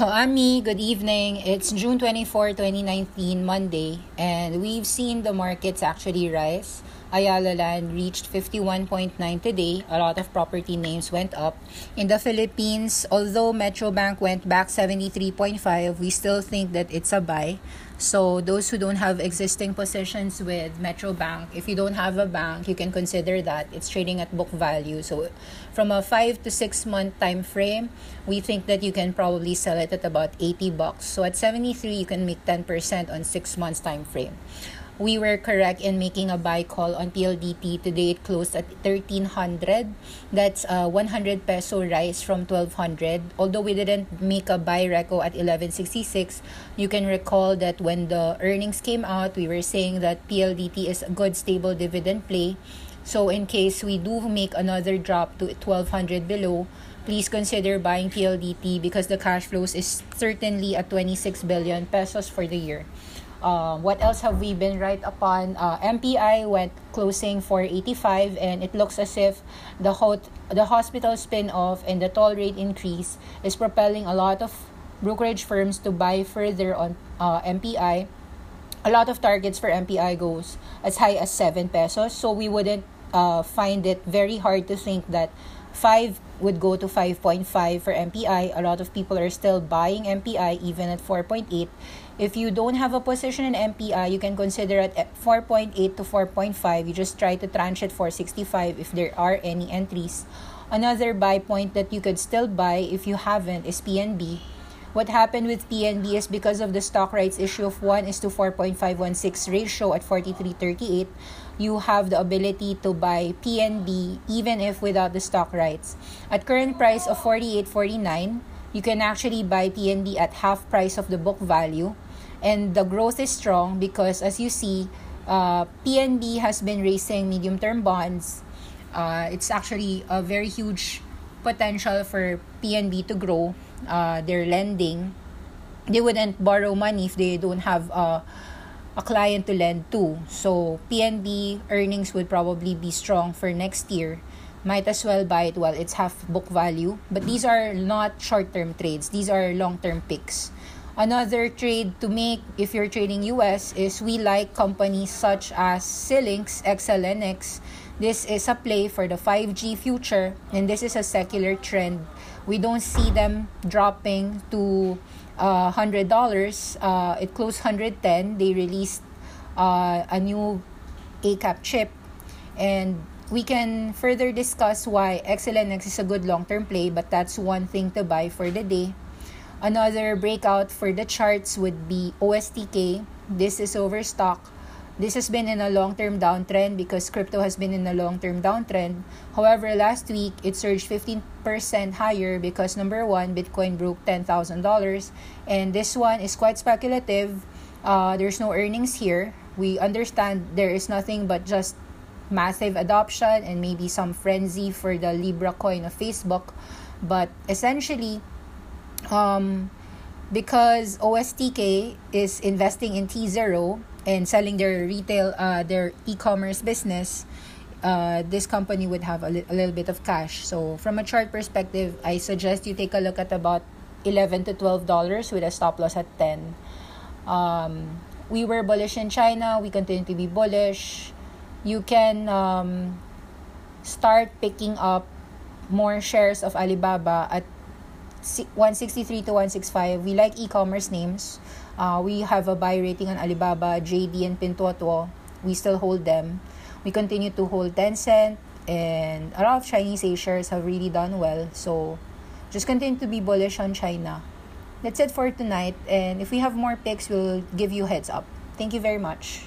Ami, good evening. It's June 24, 2019, Monday, and we've seen the markets actually rise. Ayala Land reached 51.9 today. A lot of property names went up. In the Philippines, although Metrobank went back 73.5, we still think that it's a buy. So those who don't have existing positions with Metrobank, if you don't have a bank, you can consider that it's trading at book value. So from a 5 to 6 month time frame, we think that you can probably sell it at about 80 bucks. So at 73, you can make 10% on 6 months time frame we were correct in making a buy call on PLDT. Today it closed at 1300. That's uh, a 100 peso rise from 1200. Although we didn't make a buy reco at 1166, you can recall that when the earnings came out, we were saying that PLDT is a good stable dividend play. So in case we do make another drop to 1200 below, please consider buying PLDT because the cash flows is certainly at 26 billion pesos for the year. Um, what else have we been right upon? Uh, MPI went closing for 85 and it looks as if the, hot, the hospital spin-off and the toll rate increase is propelling a lot of brokerage firms to buy further on uh, MPI. A lot of targets for MPI goes as high as 7 pesos. So we wouldn't uh, find it very hard to think that 5 would go to 5.5 for MPI. A lot of people are still buying MPI even at 4.8. If you don't have a position in MPI, you can consider it at 4.8 to 4.5. You just try to tranche it for 65 if there are any entries. Another buy point that you could still buy if you haven't is PNB. What happened with PNB is because of the stock rights issue of 1 is to 4.516 ratio at 43.38, you have the ability to buy PNB even if without the stock rights. At current price of 48.49, you can actually buy PNB at half price of the book value. And the growth is strong because as you see, uh, PNB has been raising medium term bonds. Uh, it's actually a very huge potential for PNB to grow uh, their lending, they wouldn't borrow money if they don't have a, a client to lend to. So PNB earnings would probably be strong for next year. Might as well buy it while it's half book value. But these are not short term trades, these are long term picks. Another trade to make if you're trading US is we like companies such as Xilinx, XLNX. This is a play for the 5G future and this is a secular trend we don't see them dropping to uh, $100. Uh, it closed 110. They released uh, a new ACAP chip. And we can further discuss why XLNX is a good long-term play, but that's one thing to buy for the day. Another breakout for the charts would be OSTK. This is overstock. This has been in a long term downtrend because crypto has been in a long term downtrend. However, last week it surged 15% higher because number one, Bitcoin broke $10,000. And this one is quite speculative. Uh, there's no earnings here. We understand there is nothing but just massive adoption and maybe some frenzy for the Libra coin of Facebook. But essentially, um, because OSTK is investing in tZERO, and selling their retail uh, their e-commerce business uh, this company would have a, li- a little bit of cash. So from a chart perspective i suggest you take a look at about 11 to 12 dollars with a stop loss at 10 um, we were bullish in china. We continue to be bullish. You can um, start picking up more shares of alibaba at 163 to 165 we like e-commerce names uh, we have a buy rating on Alibaba, JD, and Pintuotuo. We still hold them. We continue to hold Tencent, and a lot of Chinese A shares have really done well. So just continue to be bullish on China. That's it for tonight. And if we have more picks, we'll give you heads up. Thank you very much.